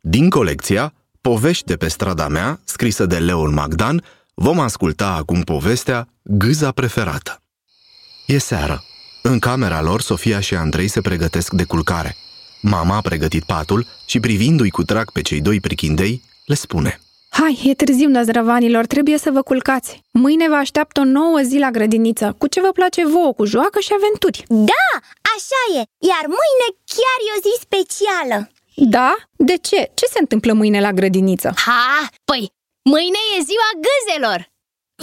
Din colecția Povești de pe strada mea, scrisă de Leon Magdan, vom asculta acum povestea Gâza preferată. E seară. În camera lor, Sofia și Andrei se pregătesc de culcare. Mama a pregătit patul și privindu-i cu drag pe cei doi prichindei, le spune – Hai, e târziu, năzdrăvanilor, trebuie să vă culcați. Mâine vă așteaptă o nouă zi la grădiniță, cu ce vă place vouă, cu joacă și aventuri. Da, așa e, iar mâine chiar e o zi specială. Da? De ce? Ce se întâmplă mâine la grădiniță? Ha, păi, mâine e ziua gâzelor.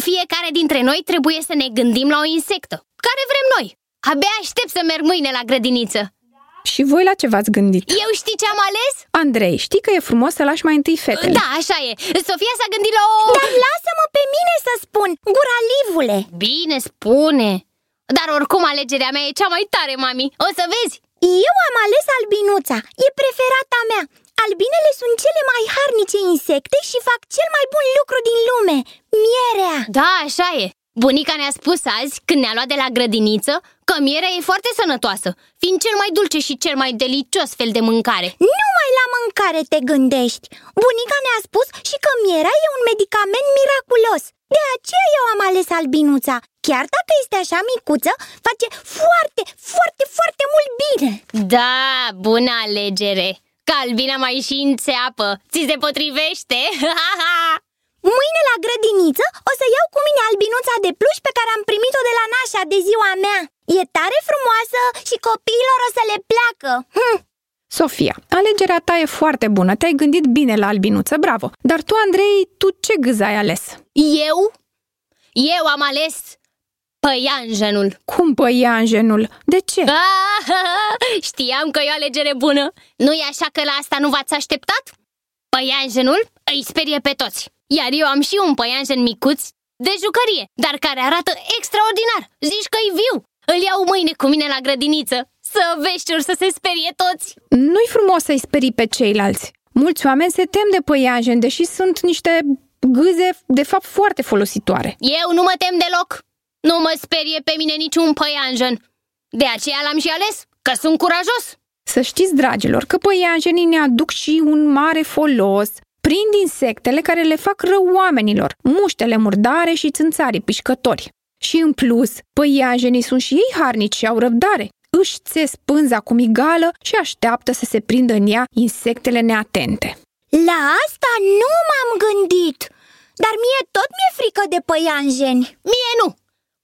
Fiecare dintre noi trebuie să ne gândim la o insectă, care vrem noi. Abia aștept să merg mâine la grădiniță. Și voi la ce v-ați gândit? Eu știi ce am ales? Andrei, știi că e frumos să lași mai întâi fetele. Da, așa e. Sofia s-a gândit la o... Dar lasă-mă pe mine să spun, guralivule! Bine, spune. Dar oricum alegerea mea e cea mai tare, mami. O să vezi. Eu am ales albinuța, e preferata mea. Albinele sunt cele mai harnice insecte și fac cel mai bun lucru din lume, mierea. Da, așa e. Bunica ne-a spus azi, când ne-a luat de la grădiniță, că mierea e foarte sănătoasă, fiind cel mai dulce și cel mai delicios fel de mâncare. Numai la mâncare te gândești. Bunica ne-a spus și că mierea e un medicament miraculos. De aceea eu am ales albinuța. Chiar dacă este așa micuță, face foarte, foarte, foarte mult bine. Da, bună alegere! Că albina mai și înțeapă. Ți se potrivește? Mâine la grădiniță o să iau cu mine albinuța de pluș pe care am primit-o de la nașa de ziua mea E tare frumoasă și copiilor o să le placă hm. Sofia, alegerea ta e foarte bună, te-ai gândit bine la albinuță, bravo Dar tu, Andrei, tu ce gâz ai ales? Eu? Eu am ales păianjenul Cum păianjenul? De ce? Ah, știam că e o alegere bună Nu e așa că la asta nu v-ați așteptat? Păianjenul îi sperie pe toți iar eu am și un păianjen micuț de jucărie, dar care arată extraordinar. Zici că e viu. Îl iau mâine cu mine la grădiniță. Să veștiuri să se sperie toți. Nu-i frumos să-i sperii pe ceilalți. Mulți oameni se tem de păianjen, deși sunt niște gâze, de fapt, foarte folositoare. Eu nu mă tem deloc. Nu mă sperie pe mine niciun păianjen. De aceea l-am și ales, că sunt curajos. Să știți, dragilor, că păianjenii ne aduc și un mare folos prind insectele care le fac rău oamenilor, muștele murdare și țânțarii pișcători. Și în plus, păianjenii sunt și ei harnici și au răbdare. Își țes pânza cu migală și așteaptă să se prindă în ea insectele neatente. La asta nu m-am gândit, dar mie tot mi-e frică de păianjeni. Mie nu!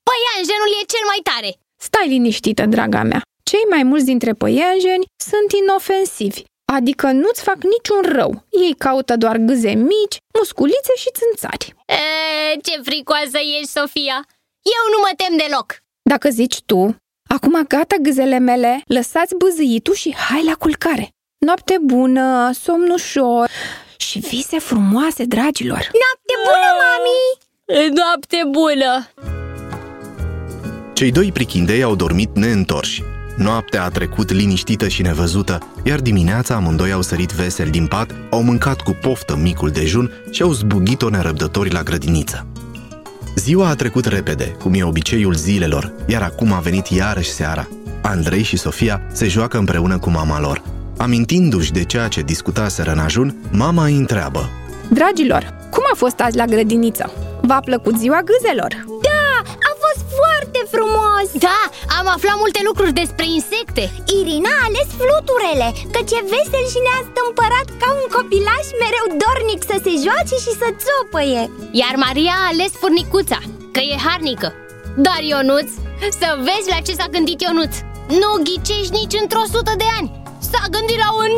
Păianjenul e cel mai tare! Stai liniștită, draga mea. Cei mai mulți dintre păianjeni sunt inofensivi Adică nu-ți fac niciun rău. Ei caută doar gâze mici, musculițe și țânțari. E, ce fricoasă ești, Sofia! Eu nu mă tem deloc! Dacă zici tu, acum gata gâzele mele, lăsați bâzâitul și hai la culcare. Noapte bună, somn ușor și vise frumoase, dragilor! Noapte bună, mami! Noapte bună! Cei doi prichindei au dormit neîntorși Noaptea a trecut liniștită și nevăzută, iar dimineața amândoi au sărit vesel din pat, au mâncat cu poftă micul dejun și au zbugit-o nerăbdători la grădiniță. Ziua a trecut repede, cum e obiceiul zilelor, iar acum a venit iarăși seara. Andrei și Sofia se joacă împreună cu mama lor. Amintindu-și de ceea ce discutaseră în ajun, mama îi întreabă. Dragilor, cum a fost azi la grădiniță? V-a plăcut ziua gâzelor? foarte frumos! Da, am aflat multe lucruri despre insecte Irina a ales fluturele, căci e vesel și ne-a stâmpărat ca un copilaș mereu dornic să se joace și să țopăie Iar Maria a ales furnicuța, că e harnică Dar Ionuț, să vezi la ce s-a gândit Ionuț Nu ghicești nici într-o sută de ani S-a gândit la un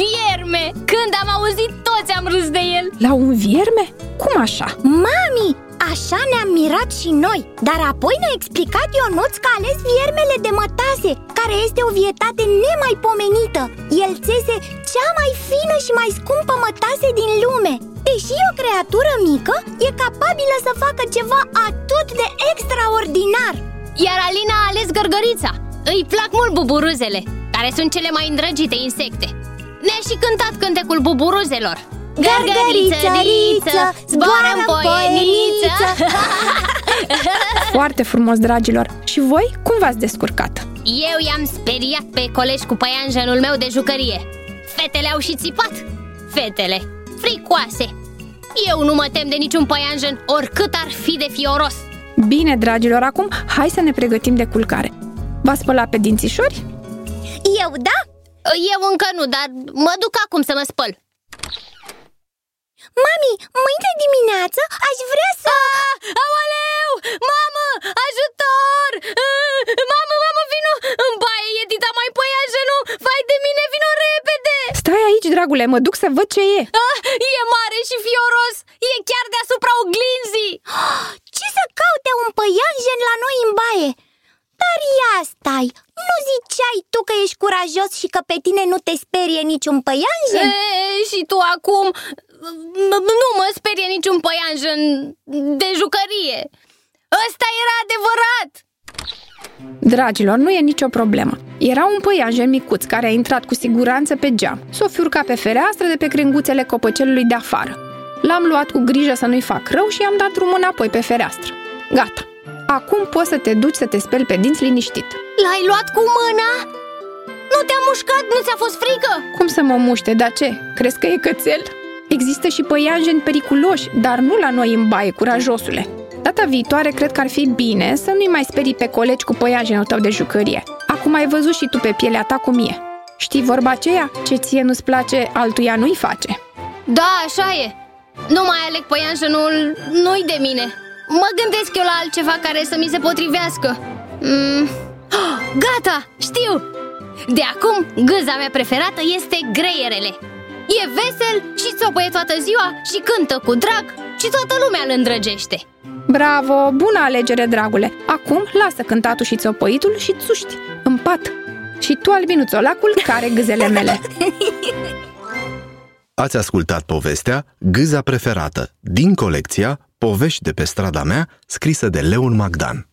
vierme. Când am auzit toți am râs de el. La un vierme? Cum așa? Mami, Așa ne-am mirat și noi. Dar apoi ne-a explicat Ionuț că a ales viermele de mătase Care este o vietate nemaipomenită. El țese cea mai fină și mai scumpă mătase din lume. Deși o creatură mică, e capabilă să facă ceva atât de extraordinar. Iar Alina a ales gărgărița. Îi plac mult buburuzele, care sunt cele mai îndrăgite insecte. Ne-a și cântat cântecul buburuzelor. Gargariță, riță, zboară în poieniță. Foarte frumos, dragilor! Și voi, cum v-ați descurcat? Eu i-am speriat pe colegi cu păianjenul meu de jucărie. Fetele au și țipat. Fetele, fricoase. Eu nu mă tem de niciun păianjen, oricât ar fi de fioros. Bine, dragilor, acum hai să ne pregătim de culcare. V-ați spălat pe dințișori? Eu da? Eu încă nu, dar mă duc acum să mă spăl Mami, mâine dimineață aș vrea să... Ah, aoleu! Mamă! Ajutor! Ah, mamă, mamă, vino! În baie e dita mai păianjenul! Vai de mine, vino repede! Stai aici, dragule, mă duc să văd ce e Ah, e mare și fioros! E chiar deasupra oglinzii! Ce să caute un păianjen la noi în baie? Dar ia stai, nu ziceai tu că ești curajos și că pe tine nu te sperie niciun păianjen? E, și tu acum nu mă sperie niciun păianjen de jucărie. Ăsta era adevărat! Dragilor, nu e nicio problemă. Era un păianjen micuț care a intrat cu siguranță pe geam. S-o fiurca pe fereastră de pe crenguțele copăcelului de afară. L-am luat cu grijă să nu-i fac rău și i-am dat drumul înapoi pe fereastră. Gata. Acum poți să te duci să te speli pe dinți liniștit. L-ai luat cu mâna? Nu te-a mușcat? Nu ți-a fost frică? Cum să mă muște? Dar ce? Crezi că e cățel? Există și păianjeni periculoși, dar nu la noi în baie, curajosule. Data viitoare cred că ar fi bine să nu-i mai sperii pe colegi cu păianjenul tău de jucărie. Acum ai văzut și tu pe pielea ta cum e. Știi vorba aceea? Ce ție nu-ți place, altuia nu-i face. Da, așa e. Nu mai aleg păianjenul, nu-i de mine. Mă gândesc eu la altceva care să mi se potrivească. Mm. Oh, gata, știu! De acum, gâza mea preferată este greierele. E vesel și țopăie toată ziua și cântă cu drag și toată lumea îl îndrăgește. Bravo, bună alegere, dragule! Acum lasă cântatul și țopăitul și țuști, în pat. Și tu, albinuțolacul, care gâzele mele. Ați ascultat povestea Gâza preferată din colecția Povești de pe strada mea, scrisă de Leon Magdan.